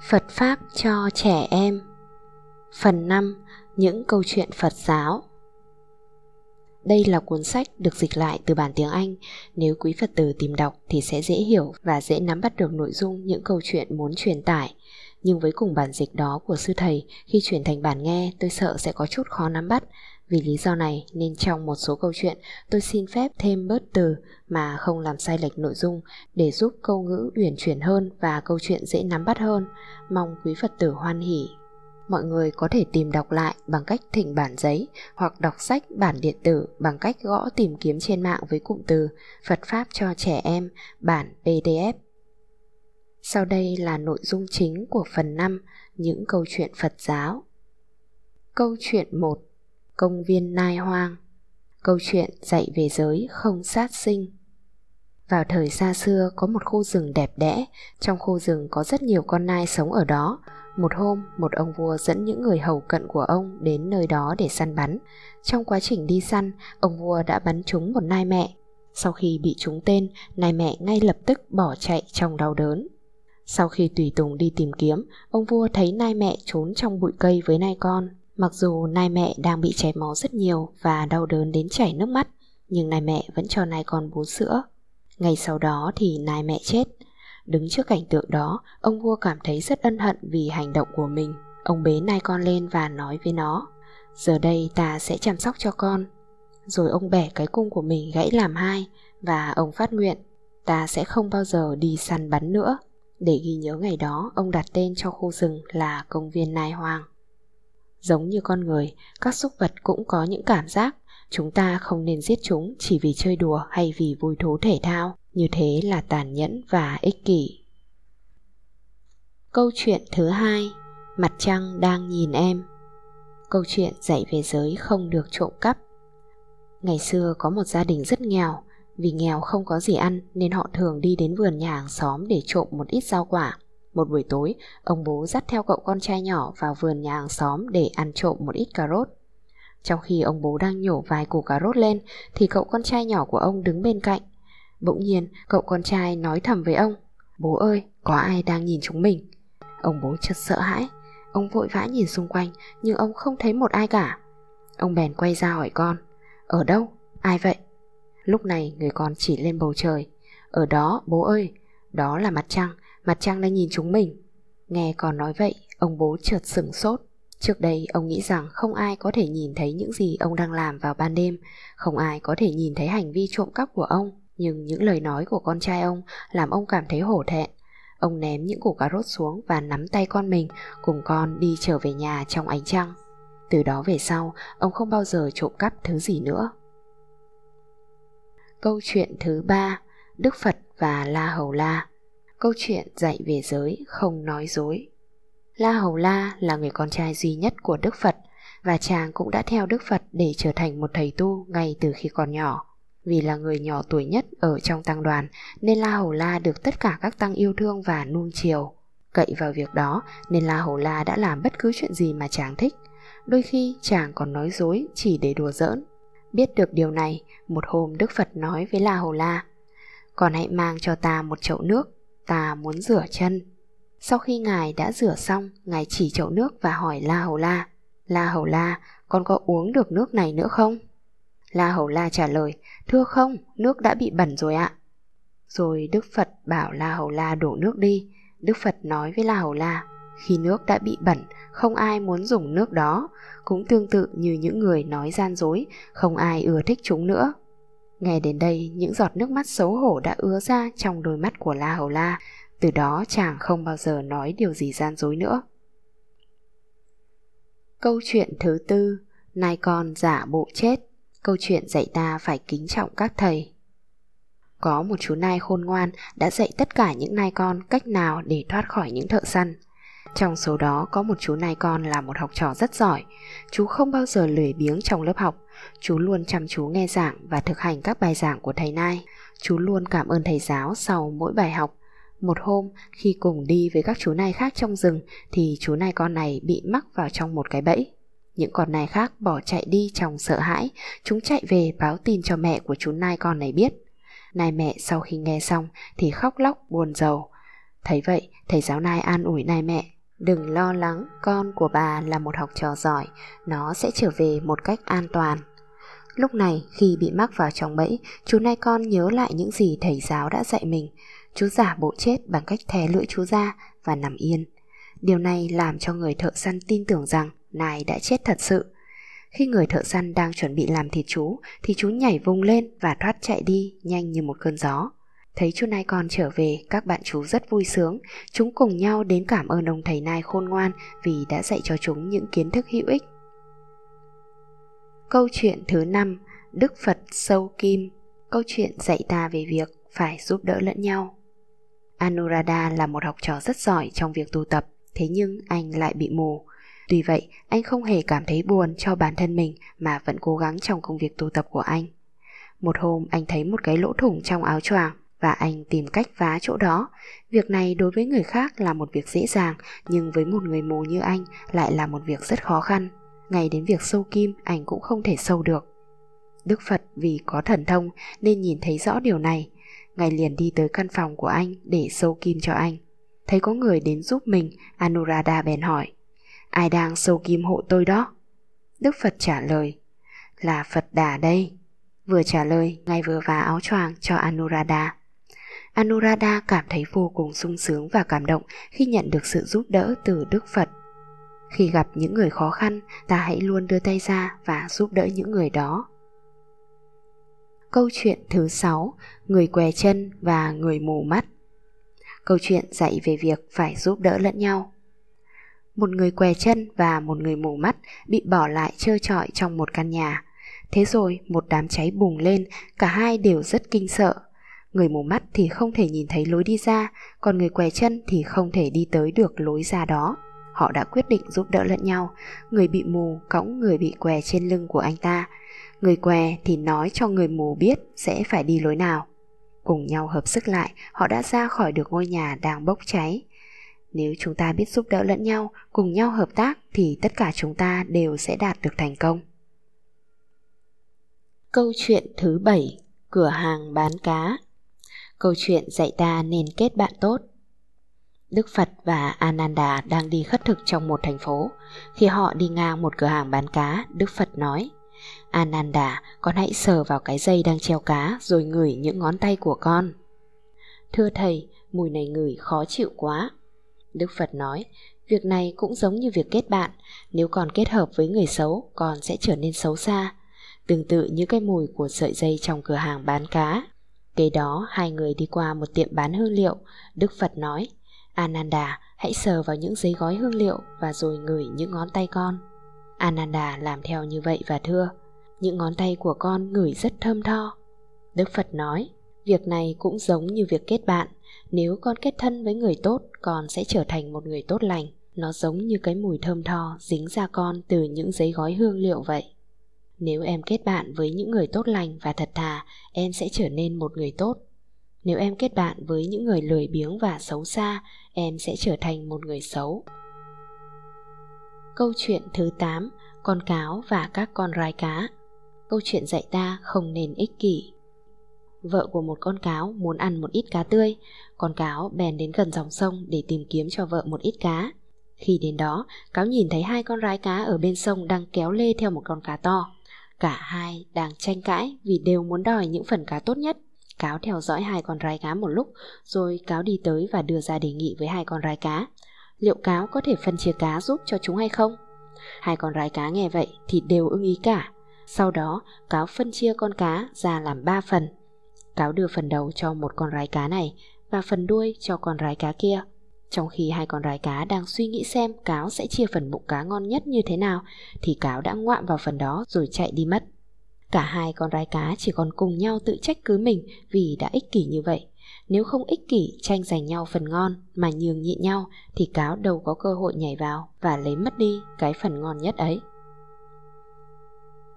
Phật Pháp cho trẻ em Phần 5 Những câu chuyện Phật giáo đây là cuốn sách được dịch lại từ bản tiếng Anh. Nếu quý Phật tử tìm đọc thì sẽ dễ hiểu và dễ nắm bắt được nội dung những câu chuyện muốn truyền tải. Nhưng với cùng bản dịch đó của sư thầy, khi chuyển thành bản nghe tôi sợ sẽ có chút khó nắm bắt. Vì lý do này nên trong một số câu chuyện, tôi xin phép thêm bớt từ mà không làm sai lệch nội dung để giúp câu ngữ uyển chuyển hơn và câu chuyện dễ nắm bắt hơn. Mong quý Phật tử hoan hỷ mọi người có thể tìm đọc lại bằng cách thỉnh bản giấy hoặc đọc sách bản điện tử bằng cách gõ tìm kiếm trên mạng với cụm từ Phật Pháp cho trẻ em, bản PDF. Sau đây là nội dung chính của phần 5 những câu chuyện Phật giáo. Câu chuyện 1 Công viên Nai Hoang Câu chuyện dạy về giới không sát sinh vào thời xa xưa có một khu rừng đẹp đẽ, trong khu rừng có rất nhiều con nai sống ở đó, một hôm, một ông vua dẫn những người hầu cận của ông đến nơi đó để săn bắn. Trong quá trình đi săn, ông vua đã bắn trúng một nai mẹ. Sau khi bị trúng tên, nai mẹ ngay lập tức bỏ chạy trong đau đớn. Sau khi tùy tùng đi tìm kiếm, ông vua thấy nai mẹ trốn trong bụi cây với nai con. Mặc dù nai mẹ đang bị chảy máu rất nhiều và đau đớn đến chảy nước mắt, nhưng nai mẹ vẫn cho nai con bú sữa. Ngày sau đó thì nai mẹ chết. Đứng trước cảnh tượng đó, ông vua cảm thấy rất ân hận vì hành động của mình. Ông bế nai con lên và nói với nó, giờ đây ta sẽ chăm sóc cho con. Rồi ông bẻ cái cung của mình gãy làm hai và ông phát nguyện, ta sẽ không bao giờ đi săn bắn nữa. Để ghi nhớ ngày đó, ông đặt tên cho khu rừng là công viên nai hoàng. Giống như con người, các súc vật cũng có những cảm giác, chúng ta không nên giết chúng chỉ vì chơi đùa hay vì vui thú thể thao. Như thế là tàn nhẫn và ích kỷ. Câu chuyện thứ hai mặt trăng đang nhìn em. Câu chuyện dạy về giới không được trộm cắp. Ngày xưa có một gia đình rất nghèo. Vì nghèo không có gì ăn nên họ thường đi đến vườn nhà hàng xóm để trộm một ít rau quả một buổi tối, ông bố dắt theo cậu con trai nhỏ vào vườn nhà hàng xóm để ăn trộm một ít cà rốt. Trong khi ông bố đang nhổ vài củ cà rốt lên, thì cậu con trai nhỏ của ông đứng bên cạnh. Bỗng nhiên, cậu con trai nói thầm với ông, Bố ơi, có ai đang nhìn chúng mình? Ông bố chợt sợ hãi. Ông vội vã nhìn xung quanh, Nhưng ông không thấy một ai cả. Ông bèn quay ra hỏi con, Ở đâu? Ai vậy? Lúc này người con chỉ lên bầu trời. Ở đó, bố ơi, Đó là mặt trăng Mặt trăng đang nhìn chúng mình Nghe còn nói vậy Ông bố chợt sửng sốt Trước đây ông nghĩ rằng không ai có thể nhìn thấy những gì ông đang làm vào ban đêm Không ai có thể nhìn thấy hành vi trộm cắp của ông nhưng những lời nói của con trai ông làm ông cảm thấy hổ thẹn. Ông ném những củ cà rốt xuống và nắm tay con mình cùng con đi trở về nhà trong ánh trăng. Từ đó về sau, ông không bao giờ trộm cắp thứ gì nữa. Câu chuyện thứ ba, Đức Phật và La Hầu La. Câu chuyện dạy về giới không nói dối. La Hầu La là người con trai duy nhất của Đức Phật và chàng cũng đã theo Đức Phật để trở thành một thầy tu ngay từ khi còn nhỏ. Vì là người nhỏ tuổi nhất ở trong tăng đoàn nên La Hầu La được tất cả các tăng yêu thương và nuông chiều. Cậy vào việc đó nên La Hầu La đã làm bất cứ chuyện gì mà chàng thích. Đôi khi chàng còn nói dối chỉ để đùa giỡn. Biết được điều này, một hôm Đức Phật nói với La Hầu La Còn hãy mang cho ta một chậu nước, ta muốn rửa chân. Sau khi Ngài đã rửa xong, Ngài chỉ chậu nước và hỏi La Hầu La La Hầu La, con có uống được nước này nữa không? La Hầu La trả lời, thưa không, nước đã bị bẩn rồi ạ. Rồi Đức Phật bảo La Hầu La đổ nước đi. Đức Phật nói với La Hầu La, khi nước đã bị bẩn, không ai muốn dùng nước đó, cũng tương tự như những người nói gian dối, không ai ưa thích chúng nữa. Nghe đến đây, những giọt nước mắt xấu hổ đã ứa ra trong đôi mắt của La Hầu La, từ đó chàng không bao giờ nói điều gì gian dối nữa. Câu chuyện thứ tư, nai con giả bộ chết câu chuyện dạy ta phải kính trọng các thầy. Có một chú nai khôn ngoan đã dạy tất cả những nai con cách nào để thoát khỏi những thợ săn. Trong số đó có một chú nai con là một học trò rất giỏi. Chú không bao giờ lười biếng trong lớp học. Chú luôn chăm chú nghe giảng và thực hành các bài giảng của thầy nai. Chú luôn cảm ơn thầy giáo sau mỗi bài học. Một hôm, khi cùng đi với các chú nai khác trong rừng thì chú nai con này bị mắc vào trong một cái bẫy. Những con nai khác bỏ chạy đi trong sợ hãi, chúng chạy về báo tin cho mẹ của chú nai con này biết. Nai mẹ sau khi nghe xong thì khóc lóc buồn rầu. Thấy vậy, thầy giáo Nai an ủi Nai mẹ. Đừng lo lắng, con của bà là một học trò giỏi, nó sẽ trở về một cách an toàn. Lúc này, khi bị mắc vào trong bẫy, chú Nai con nhớ lại những gì thầy giáo đã dạy mình. Chú giả bộ chết bằng cách thè lưỡi chú ra và nằm yên. Điều này làm cho người thợ săn tin tưởng rằng Nai đã chết thật sự. Khi người thợ săn đang chuẩn bị làm thịt chú thì chú nhảy vùng lên và thoát chạy đi nhanh như một cơn gió. Thấy chú Nai con trở về, các bạn chú rất vui sướng. Chúng cùng nhau đến cảm ơn ông thầy Nai khôn ngoan vì đã dạy cho chúng những kiến thức hữu ích. Câu chuyện thứ 5 Đức Phật sâu kim Câu chuyện dạy ta về việc phải giúp đỡ lẫn nhau. Anuradha là một học trò rất giỏi trong việc tu tập, thế nhưng anh lại bị mù. Tuy vậy, anh không hề cảm thấy buồn cho bản thân mình mà vẫn cố gắng trong công việc tu tập của anh. Một hôm anh thấy một cái lỗ thủng trong áo choàng và anh tìm cách phá chỗ đó. Việc này đối với người khác là một việc dễ dàng, nhưng với một người mù như anh lại là một việc rất khó khăn. Ngay đến việc sâu kim anh cũng không thể sâu được. Đức Phật vì có thần thông nên nhìn thấy rõ điều này. Ngài liền đi tới căn phòng của anh để sâu kim cho anh. Thấy có người đến giúp mình, Anuradha bèn hỏi. Ai đang sâu kim hộ tôi đó? Đức Phật trả lời. Là Phật Đà đây. Vừa trả lời, Ngài vừa vá áo choàng cho Anuradha. Anuradha cảm thấy vô cùng sung sướng và cảm động khi nhận được sự giúp đỡ từ Đức Phật. Khi gặp những người khó khăn, ta hãy luôn đưa tay ra và giúp đỡ những người đó. Câu chuyện thứ 6, người què chân và người mù mắt. Câu chuyện dạy về việc phải giúp đỡ lẫn nhau. Một người què chân và một người mù mắt bị bỏ lại trơ trọi trong một căn nhà. Thế rồi một đám cháy bùng lên, cả hai đều rất kinh sợ. Người mù mắt thì không thể nhìn thấy lối đi ra, còn người què chân thì không thể đi tới được lối ra đó. Họ đã quyết định giúp đỡ lẫn nhau, người bị mù cõng người bị què trên lưng của anh ta. Người què thì nói cho người mù biết sẽ phải đi lối nào. Cùng nhau hợp sức lại, họ đã ra khỏi được ngôi nhà đang bốc cháy. Nếu chúng ta biết giúp đỡ lẫn nhau, cùng nhau hợp tác thì tất cả chúng ta đều sẽ đạt được thành công. Câu chuyện thứ 7 Cửa hàng bán cá Câu chuyện dạy ta nên kết bạn tốt Đức Phật và Ananda đang đi khất thực trong một thành phố. Khi họ đi ngang một cửa hàng bán cá, Đức Phật nói Ananda, con hãy sờ vào cái dây đang treo cá rồi ngửi những ngón tay của con. Thưa thầy, mùi này ngửi khó chịu quá. Đức Phật nói, việc này cũng giống như việc kết bạn, nếu còn kết hợp với người xấu, con sẽ trở nên xấu xa. Tương tự như cái mùi của sợi dây trong cửa hàng bán cá. Kế đó hai người đi qua một tiệm bán hương liệu, Đức Phật nói, Ananda, hãy sờ vào những giấy gói hương liệu và rồi ngửi những ngón tay con. Ananda làm theo như vậy và thưa, những ngón tay của con ngửi rất thơm tho. Đức Phật nói, việc này cũng giống như việc kết bạn, nếu con kết thân với người tốt, con sẽ trở thành một người tốt lành. Nó giống như cái mùi thơm tho dính ra con từ những giấy gói hương liệu vậy. Nếu em kết bạn với những người tốt lành và thật thà, em sẽ trở nên một người tốt. Nếu em kết bạn với những người lười biếng và xấu xa, em sẽ trở thành một người xấu. Câu chuyện thứ 8, con cáo và các con rái cá. Câu chuyện dạy ta không nên ích kỷ. Vợ của một con cáo muốn ăn một ít cá tươi, con cáo bèn đến gần dòng sông để tìm kiếm cho vợ một ít cá. Khi đến đó, cáo nhìn thấy hai con rái cá ở bên sông đang kéo lê theo một con cá to. Cả hai đang tranh cãi vì đều muốn đòi những phần cá tốt nhất. Cáo theo dõi hai con rái cá một lúc, rồi cáo đi tới và đưa ra đề nghị với hai con rái cá. Liệu cáo có thể phân chia cá giúp cho chúng hay không? Hai con rái cá nghe vậy thì đều ưng ý cả. Sau đó, cáo phân chia con cá ra làm ba phần. Cáo đưa phần đầu cho một con rái cá này và phần đuôi cho con rái cá kia. Trong khi hai con rái cá đang suy nghĩ xem cáo sẽ chia phần bụng cá ngon nhất như thế nào, thì cáo đã ngoạm vào phần đó rồi chạy đi mất. Cả hai con rái cá chỉ còn cùng nhau tự trách cứ mình vì đã ích kỷ như vậy. Nếu không ích kỷ, tranh giành nhau phần ngon mà nhường nhịn nhau, thì cáo đâu có cơ hội nhảy vào và lấy mất đi cái phần ngon nhất ấy.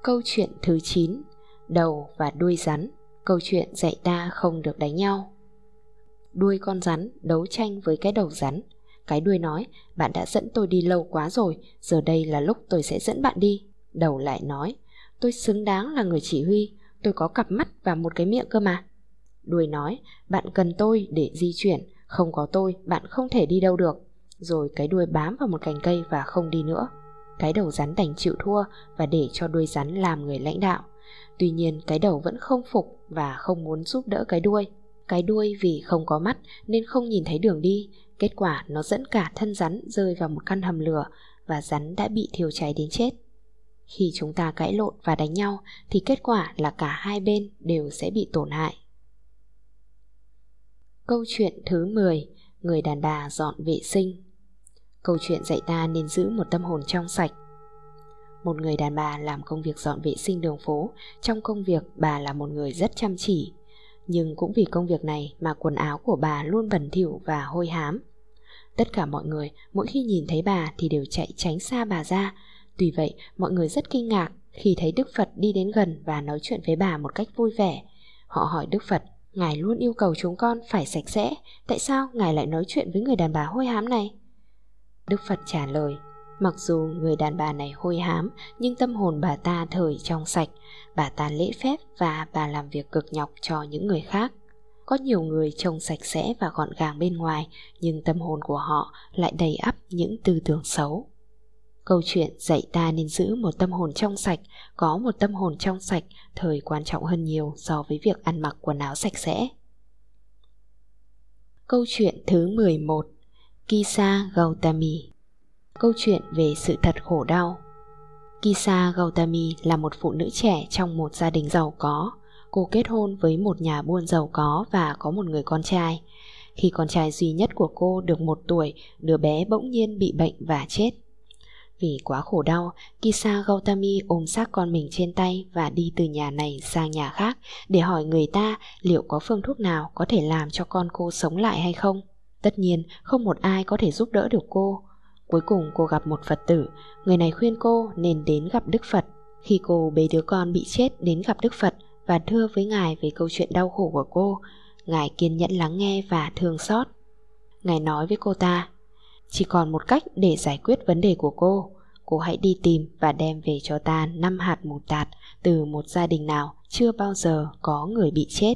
Câu chuyện thứ 9 Đầu và đuôi rắn Câu chuyện dạy ta không được đánh nhau Đuôi con rắn đấu tranh với cái đầu rắn. Cái đuôi nói, Bạn đã dẫn tôi đi lâu quá rồi, Giờ đây là lúc tôi sẽ dẫn bạn đi. Đầu lại nói, Tôi xứng đáng là người chỉ huy, Tôi có cặp mắt và một cái miệng cơ mà. Đuôi nói, Bạn cần tôi để di chuyển, không có tôi, bạn không thể đi đâu được. Rồi cái đuôi bám vào một cành cây và không đi nữa. Cái đầu rắn đành chịu thua và để cho đuôi rắn làm người lãnh đạo. Tuy nhiên, cái đầu vẫn không phục và không muốn giúp đỡ cái đuôi cái đuôi vì không có mắt nên không nhìn thấy đường đi. Kết quả nó dẫn cả thân rắn rơi vào một căn hầm lửa và rắn đã bị thiêu cháy đến chết. Khi chúng ta cãi lộn và đánh nhau thì kết quả là cả hai bên đều sẽ bị tổn hại. Câu chuyện thứ 10 Người đàn bà dọn vệ sinh. Câu chuyện dạy ta nên giữ một tâm hồn trong sạch. Một người đàn bà làm công việc dọn vệ sinh đường phố, Trong công việc bà là một người rất chăm chỉ. Nhưng cũng vì công việc này mà quần áo của bà luôn bẩn thỉu và hôi hám. Tất cả mọi người, mỗi khi nhìn thấy bà thì đều chạy tránh xa bà ra. Tuy vậy, mọi người rất kinh ngạc khi thấy Đức Phật đi đến gần và nói chuyện với bà một cách vui vẻ. Họ hỏi Đức Phật, Ngài luôn yêu cầu chúng con phải sạch sẽ, Tại sao Ngài lại nói chuyện với người đàn bà hôi hám này? Đức Phật trả lời Mặc dù người đàn bà này hôi hám Nhưng tâm hồn bà ta thời trong sạch. Bà ta lễ phép và bà làm việc cực nhọc cho những người khác. Có nhiều người trông sạch sẽ và gọn gàng bên ngoài Nhưng tâm hồn của họ lại đầy ắp những tư tưởng xấu. Câu chuyện dạy ta nên giữ một tâm hồn trong sạch, có một tâm hồn trong sạch thời quan trọng hơn nhiều so với việc ăn mặc quần áo sạch sẽ. Câu chuyện thứ 11 Kisa Gautami. Câu chuyện về sự thật khổ đau Kisa Gautami là một phụ nữ trẻ trong một gia đình giàu có. Cô kết hôn với một nhà buôn giàu có và có một người con trai. Khi con trai duy nhất của cô được một tuổi, đứa bé bỗng nhiên bị bệnh và chết. Vì quá khổ đau, Kisa Gautami ôm xác con mình trên tay và đi từ nhà này sang nhà khác để hỏi người ta liệu có phương thuốc nào có thể làm cho con cô sống lại hay không. Tất nhiên, không một ai có thể giúp đỡ được cô. Cuối cùng cô gặp một Phật tử, người này khuyên cô nên đến gặp Đức Phật. Khi cô bế đứa con bị chết đến gặp Đức Phật và thưa với Ngài về câu chuyện đau khổ của cô, Ngài kiên nhẫn lắng nghe và thương xót. Ngài nói với cô ta, chỉ còn một cách để giải quyết vấn đề của cô. Cô hãy đi tìm và đem về cho ta 5 hạt mù tạt từ một gia đình nào chưa bao giờ có người bị chết.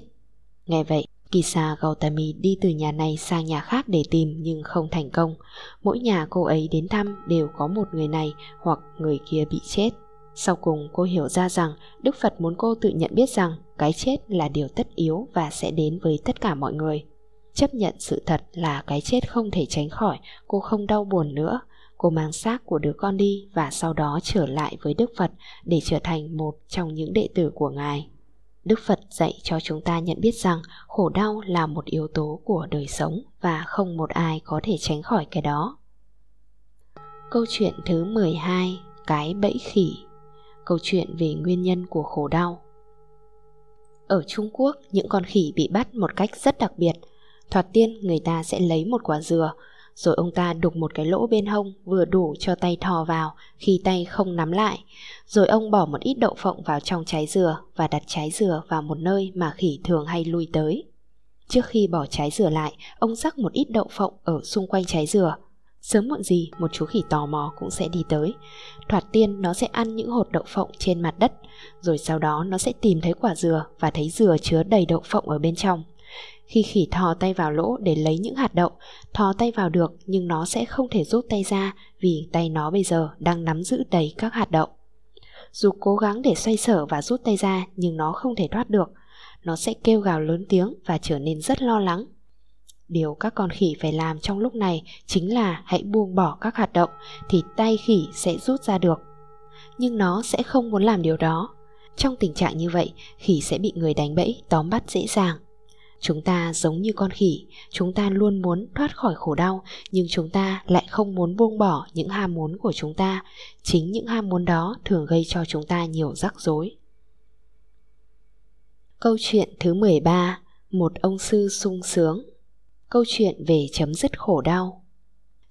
Nghe vậy, Kisa Gautami đi từ nhà này sang nhà khác để tìm nhưng không thành công. Mỗi nhà cô ấy đến thăm đều có một người này hoặc người kia bị chết. Sau cùng, cô hiểu ra rằng Đức Phật muốn cô tự nhận biết rằng cái chết là điều tất yếu và sẽ đến với tất cả mọi người chấp nhận sự thật là cái chết không thể tránh khỏi, cô không đau buồn nữa cô mang xác của đứa con đi và sau đó trở lại với đức phật để trở thành một trong những đệ tử của ngài đức phật dạy cho chúng ta nhận biết rằng khổ đau là một yếu tố của đời sống và không một ai có thể tránh khỏi cái đó. Câu chuyện thứ 12 cái bẫy khỉ. Câu chuyện về nguyên nhân của khổ đau. Ở Trung Quốc, những con khỉ bị bắt một cách rất đặc biệt. Thoạt tiên người ta sẽ lấy một quả dừa rồi ông ta đục một cái lỗ bên hông Vừa đủ cho tay thò vào, Khi tay không nắm lại. Rồi ông bỏ một ít đậu phộng vào trong trái dừa Và đặt trái dừa vào một nơi mà khỉ thường hay lui tới. Trước khi bỏ trái dừa lại, Ông rắc một ít đậu phộng ở xung quanh trái dừa. Sớm muộn gì, một chú khỉ tò mò cũng sẽ đi tới. Thoạt tiên, nó sẽ ăn những hột đậu phộng trên mặt đất. Rồi sau đó, nó sẽ tìm thấy quả dừa Và thấy dừa chứa đầy đậu phộng ở bên trong khi khỉ thò tay vào lỗ để lấy những hạt đậu, thò tay vào được nhưng nó sẽ không thể rút tay ra vì tay nó bây giờ đang nắm giữ đầy các hạt đậu. Dù cố gắng để xoay sở và rút tay ra nhưng nó không thể thoát được. Nó sẽ kêu gào lớn tiếng và trở nên rất lo lắng. Điều các con khỉ phải làm trong lúc này chính là hãy buông bỏ các hạt đậu thì tay khỉ sẽ rút ra được. Nhưng nó sẽ không muốn làm điều đó. Trong tình trạng như vậy, khỉ sẽ bị người đánh bẫy tóm bắt dễ dàng. Chúng ta giống như con khỉ, chúng ta luôn muốn thoát khỏi khổ đau, nhưng chúng ta lại không muốn buông bỏ những ham muốn của chúng ta. Chính những ham muốn đó thường gây cho chúng ta nhiều rắc rối. Câu chuyện thứ 13 Một ông sư sung sướng Câu chuyện về chấm dứt khổ đau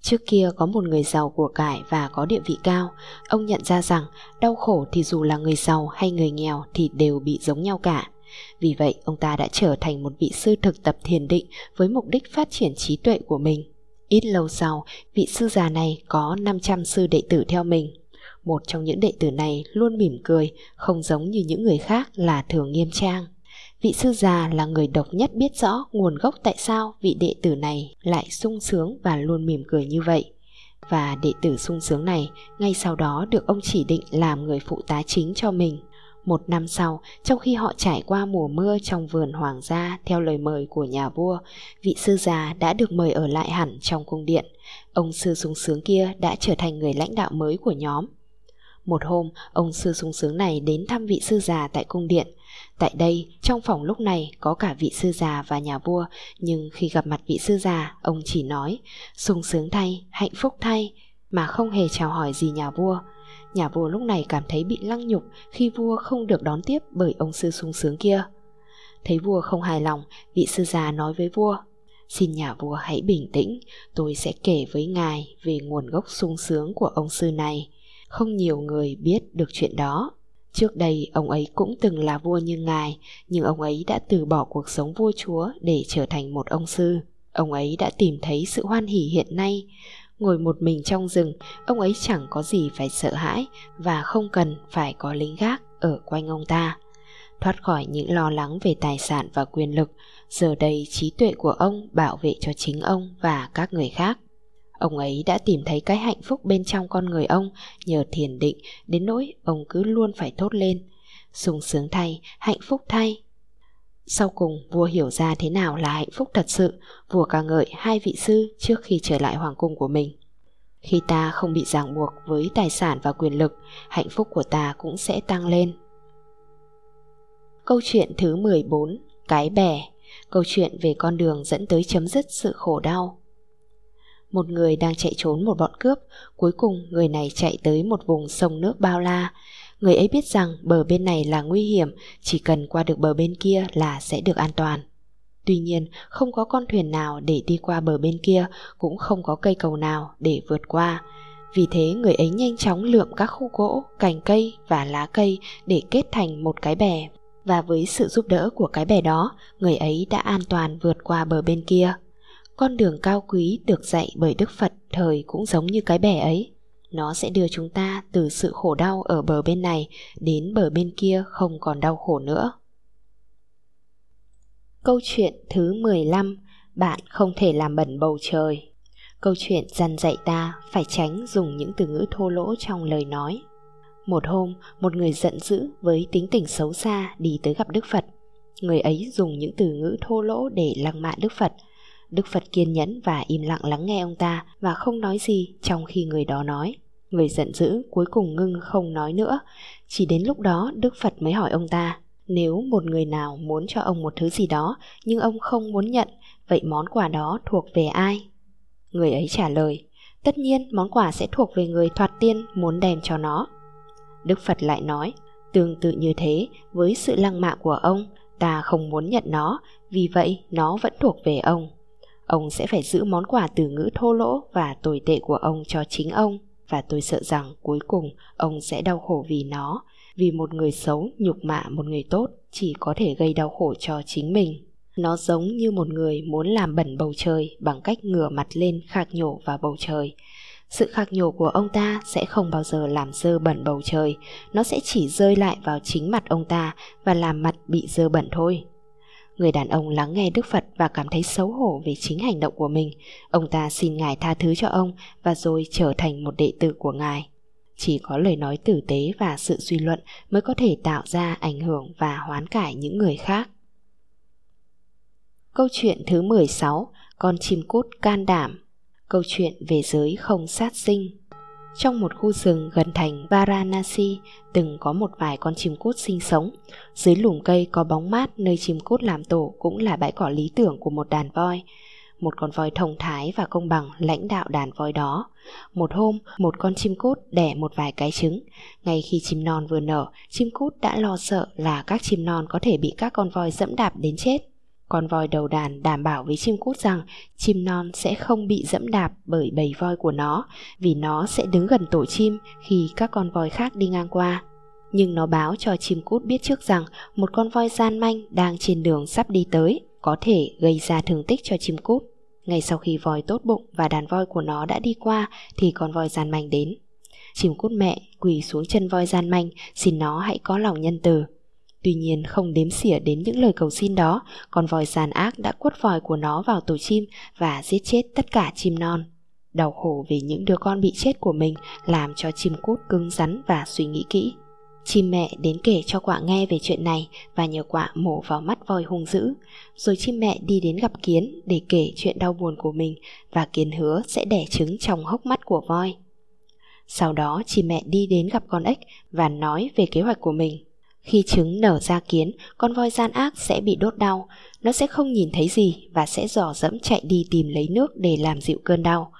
Trước kia có một người giàu của cải và có địa vị cao, ông nhận ra rằng đau khổ thì dù là người giàu hay người nghèo thì đều bị giống nhau cả. Vì vậy, ông ta đã trở thành một vị sư thực tập thiền định với mục đích phát triển trí tuệ của mình. Ít lâu sau, vị sư già này có 500 sư đệ tử theo mình. Một trong những đệ tử này luôn mỉm cười, không giống như những người khác là thường nghiêm trang. vị sư già là người độc nhất biết rõ nguồn gốc tại sao vị đệ tử này lại sung sướng và luôn mỉm cười như vậy. Và đệ tử sung sướng này ngay sau đó được ông chỉ định làm người phụ tá chính cho mình. Một năm sau, trong khi họ trải qua mùa mưa trong vườn hoàng gia theo lời mời của nhà vua, vị sư già đã được mời ở lại hẳn trong cung điện. Ông sư sung sướng kia đã trở thành người lãnh đạo mới của nhóm. Một hôm, ông sư sung sướng này đến thăm vị sư già tại cung điện. Tại đây, trong phòng lúc này có cả vị sư già và nhà vua, nhưng khi gặp mặt vị sư già, ông chỉ nói sung sướng thay, hạnh phúc thay, mà không hề chào hỏi gì nhà vua. Nhà vua lúc này cảm thấy bị lăng nhục khi vua không được đón tiếp bởi ông sư sung sướng kia. Thấy vua không hài lòng, vị sư già nói với vua Xin nhà vua hãy bình tĩnh, tôi sẽ kể với ngài về nguồn gốc sung sướng của ông sư này. Không nhiều người biết được chuyện đó. Trước đây ông ấy cũng từng là vua như ngài, nhưng ông ấy đã từ bỏ cuộc sống vua chúa để trở thành một ông sư. Ông ấy đã tìm thấy sự hoan hỉ hiện nay. Ngồi một mình trong rừng, ông ấy chẳng có gì phải sợ hãi và không cần phải có lính gác ở quanh ông ta. Thoát khỏi những lo lắng về tài sản và quyền lực, giờ đây trí tuệ của ông bảo vệ cho chính ông và các người khác. Ông ấy đã tìm thấy cái hạnh phúc bên trong con người ông nhờ thiền định đến nỗi ông cứ luôn phải thốt lên. sung sướng thay, hạnh phúc thay. Sau cùng vua hiểu ra thế nào là hạnh phúc thật sự, vua ca ngợi hai vị sư trước khi trở lại hoàng cung của mình. Khi ta không bị ràng buộc với tài sản và quyền lực, hạnh phúc của ta cũng sẽ tăng lên. Câu chuyện thứ 14 Cái bè Câu chuyện về con đường dẫn tới chấm dứt sự khổ đau một người đang chạy trốn một bọn cướp, cuối cùng người này chạy tới một vùng sông nước bao la. Người ấy biết rằng bờ bên này là nguy hiểm, chỉ cần qua được bờ bên kia là sẽ được an toàn. Tuy nhiên, không có con thuyền nào để đi qua bờ bên kia, cũng không có cây cầu nào để vượt qua. Vì thế người ấy nhanh chóng lượm các khúc gỗ, cành cây và lá cây để kết thành một cái bè. Và với sự giúp đỡ của cái bè đó, người ấy đã an toàn vượt qua bờ bên kia. Con đường cao quý được dạy bởi Đức Phật thời cũng giống như cái bè ấy. Nó sẽ đưa chúng ta từ sự khổ đau ở bờ bên này đến bờ bên kia không còn đau khổ nữa. Câu chuyện thứ 15 Bạn không thể làm bẩn bầu trời Câu chuyện dằn dạy ta phải tránh dùng những từ ngữ thô lỗ trong lời nói. Một hôm, một người giận dữ với tính tình xấu xa đi tới gặp Đức Phật. Người ấy dùng những từ ngữ thô lỗ để lăng mạ Đức Phật – Đức Phật kiên nhẫn và im lặng lắng nghe ông ta và không nói gì trong khi người đó nói. Người giận dữ cuối cùng ngưng không nói nữa. Chỉ đến lúc đó Đức Phật mới hỏi ông ta, nếu một người nào muốn cho ông một thứ gì đó nhưng ông không muốn nhận, vậy món quà đó thuộc về ai? Người ấy trả lời, tất nhiên món quà sẽ thuộc về người thoạt tiên muốn đem cho nó. Đức Phật lại nói, tương tự như thế với sự lăng mạ của ông, ta không muốn nhận nó, vì vậy nó vẫn thuộc về ông ông sẽ phải giữ món quà từ ngữ thô lỗ và tồi tệ của ông cho chính ông và tôi sợ rằng cuối cùng ông sẽ đau khổ vì nó. Vì một người xấu nhục mạ một người tốt chỉ có thể gây đau khổ cho chính mình. Nó giống như một người muốn làm bẩn bầu trời bằng cách ngửa mặt lên khạc nhổ vào bầu trời. Sự khạc nhổ của ông ta sẽ không bao giờ làm dơ bẩn bầu trời. Nó sẽ chỉ rơi lại vào chính mặt ông ta và làm mặt bị dơ bẩn thôi. Người đàn ông lắng nghe Đức Phật và cảm thấy xấu hổ về chính hành động của mình. Ông ta xin Ngài tha thứ cho ông và rồi trở thành một đệ tử của Ngài. Chỉ có lời nói tử tế và sự suy luận mới có thể tạo ra ảnh hưởng và hoán cải những người khác. Câu chuyện thứ 16 Con chim cút can đảm Câu chuyện về giới không sát sinh trong một khu rừng gần thành Varanasi từng có một vài con chim cút sinh sống. Dưới lùm cây có bóng mát nơi chim cút làm tổ cũng là bãi cỏ lý tưởng của một đàn voi. Một con voi thông thái và công bằng lãnh đạo đàn voi đó. Một hôm, một con chim cút đẻ một vài cái trứng. Ngay khi chim non vừa nở, chim cút đã lo sợ là các chim non có thể bị các con voi dẫm đạp đến chết. Con voi đầu đàn đảm bảo với chim cút rằng chim non sẽ không bị dẫm đạp bởi bầy voi của nó, vì nó sẽ đứng gần tổ chim khi các con voi khác đi ngang qua. Nhưng nó báo cho chim cút biết trước rằng một con voi gian manh đang trên đường sắp đi tới có thể gây ra thương tích cho chim cút. Ngay sau khi voi tốt bụng và đàn voi của nó đã đi qua thì con voi gian manh đến. Chim cút mẹ quỳ xuống chân voi gian manh, xin nó hãy có lòng nhân từ Tuy nhiên không đếm xỉa đến những lời cầu xin đó, con vòi giàn ác đã quất vòi của nó vào tổ chim và giết chết tất cả chim non. Đau khổ vì những đứa con bị chết của mình làm cho chim cút cứng rắn và suy nghĩ kỹ. Chim mẹ đến kể cho quạ nghe về chuyện này và nhờ quạ mổ vào mắt voi hung dữ. Rồi chim mẹ đi đến gặp kiến để kể chuyện đau buồn của mình và kiến hứa sẽ đẻ trứng trong hốc mắt của voi. Sau đó chim mẹ đi đến gặp con ếch và nói về kế hoạch của mình. Khi trứng nở ra kiến, con voi gian ác sẽ bị đốt đau, nó sẽ không nhìn thấy gì và sẽ dò dẫm chạy đi tìm lấy nước để làm dịu cơn đau.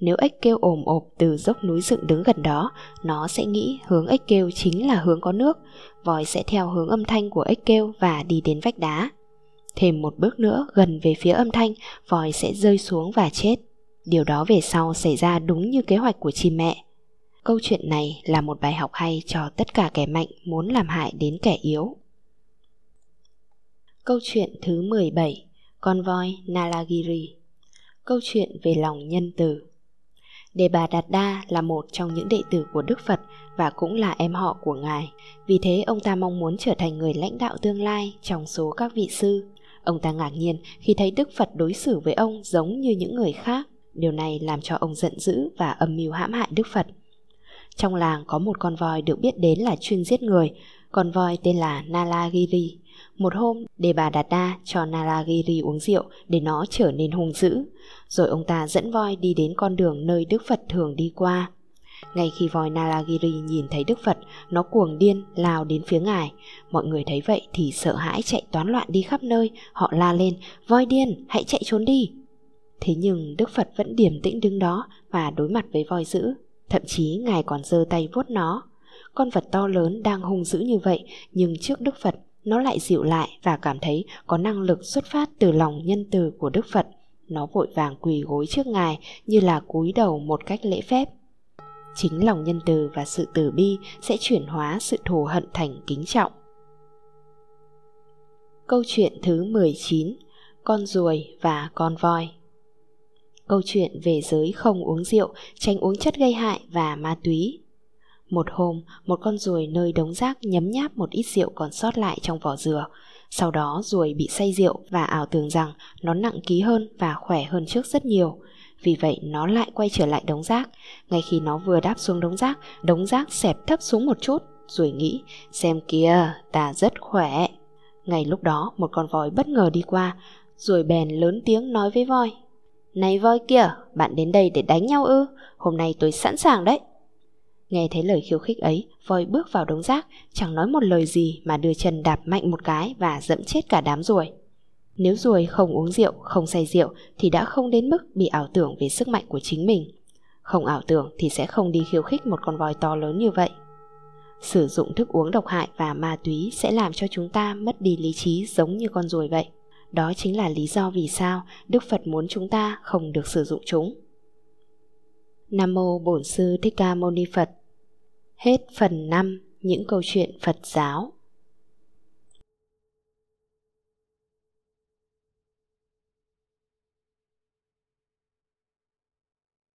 Nếu ếch kêu ồm ộp từ dốc núi dựng đứng gần đó, nó sẽ nghĩ hướng ếch kêu chính là hướng có nước, voi sẽ theo hướng âm thanh của ếch kêu và đi đến vách đá. Thêm một bước nữa gần về phía âm thanh, voi sẽ rơi xuống và chết. Điều đó về sau xảy ra đúng như kế hoạch của chim mẹ. Câu chuyện này là một bài học hay cho tất cả kẻ mạnh muốn làm hại đến kẻ yếu. Câu chuyện thứ 17 Con voi Nalagiri Câu chuyện về lòng nhân từ Đề Bà Đạt Đa là một trong những đệ tử của Đức Phật và cũng là em họ của Ngài. Vì thế, ông ta mong muốn trở thành người lãnh đạo tương lai trong số các vị sư. Ông ta ngạc nhiên khi thấy Đức Phật đối xử với ông giống như những người khác. Điều này làm cho ông giận dữ và âm mưu hãm hại Đức Phật. Trong làng có một con voi được biết đến là chuyên giết người, con voi tên là Nalagiri. Một hôm, Đề Bà Đạt Đa cho Nalagiri uống rượu để nó trở nên hung dữ. Rồi ông ta dẫn voi đi đến con đường nơi Đức Phật thường đi qua. Ngay khi voi Nalagiri nhìn thấy Đức Phật, nó cuồng điên lao đến phía ngài. Mọi người thấy vậy thì sợ hãi chạy toán loạn đi khắp nơi, họ la lên, voi điên, hãy chạy trốn đi. Thế nhưng Đức Phật vẫn điềm tĩnh đứng đó và đối mặt với voi dữ. Thậm chí ngài còn giơ tay vuốt nó. Con vật to lớn đang hung dữ như vậy, nhưng trước Đức Phật, nó lại dịu lại và cảm thấy có năng lực xuất phát từ lòng nhân từ của Đức Phật. Nó vội vàng quỳ gối trước ngài như là cúi đầu một cách lễ phép. Chính lòng nhân từ và sự từ bi sẽ chuyển hóa sự thù hận thành kính trọng. Câu chuyện thứ 19 Con ruồi và con voi Câu chuyện về giới không uống rượu, tránh uống chất gây hại và ma túy. Một hôm, một con ruồi nơi đống rác nhấm nháp một ít rượu còn sót lại trong vỏ dừa. Sau đó ruồi bị say rượu và ảo tưởng rằng nó nặng ký hơn và khỏe hơn trước rất nhiều. Vì vậy nó lại quay trở lại đống rác. Ngay khi nó vừa đáp xuống đống rác, đống rác xẹp thấp xuống một chút. Ruồi nghĩ, xem kìa, ta rất khỏe. Ngay lúc đó, một con voi bất ngờ đi qua, ruồi bèn lớn tiếng nói với voi. Này voi kia, bạn đến đây để đánh nhau ư? Hôm nay tôi sẵn sàng đấy. Nghe thấy lời khiêu khích ấy, voi bước vào đống rác, chẳng nói một lời gì mà đưa chân đạp mạnh một cái và dẫm chết cả đám ruồi. Nếu ruồi không uống rượu, không say rượu thì đã không đến mức bị ảo tưởng về sức mạnh của chính mình. Không ảo tưởng thì sẽ không đi khiêu khích một con voi to lớn như vậy. Sử dụng thức uống độc hại và ma túy sẽ làm cho chúng ta mất đi lý trí giống như con ruồi vậy. Đó chính là lý do vì sao Đức Phật muốn chúng ta không được sử dụng chúng. Nam mô Bổn sư Thích Ca Mâu Ni Phật. Hết phần 5 những câu chuyện Phật giáo.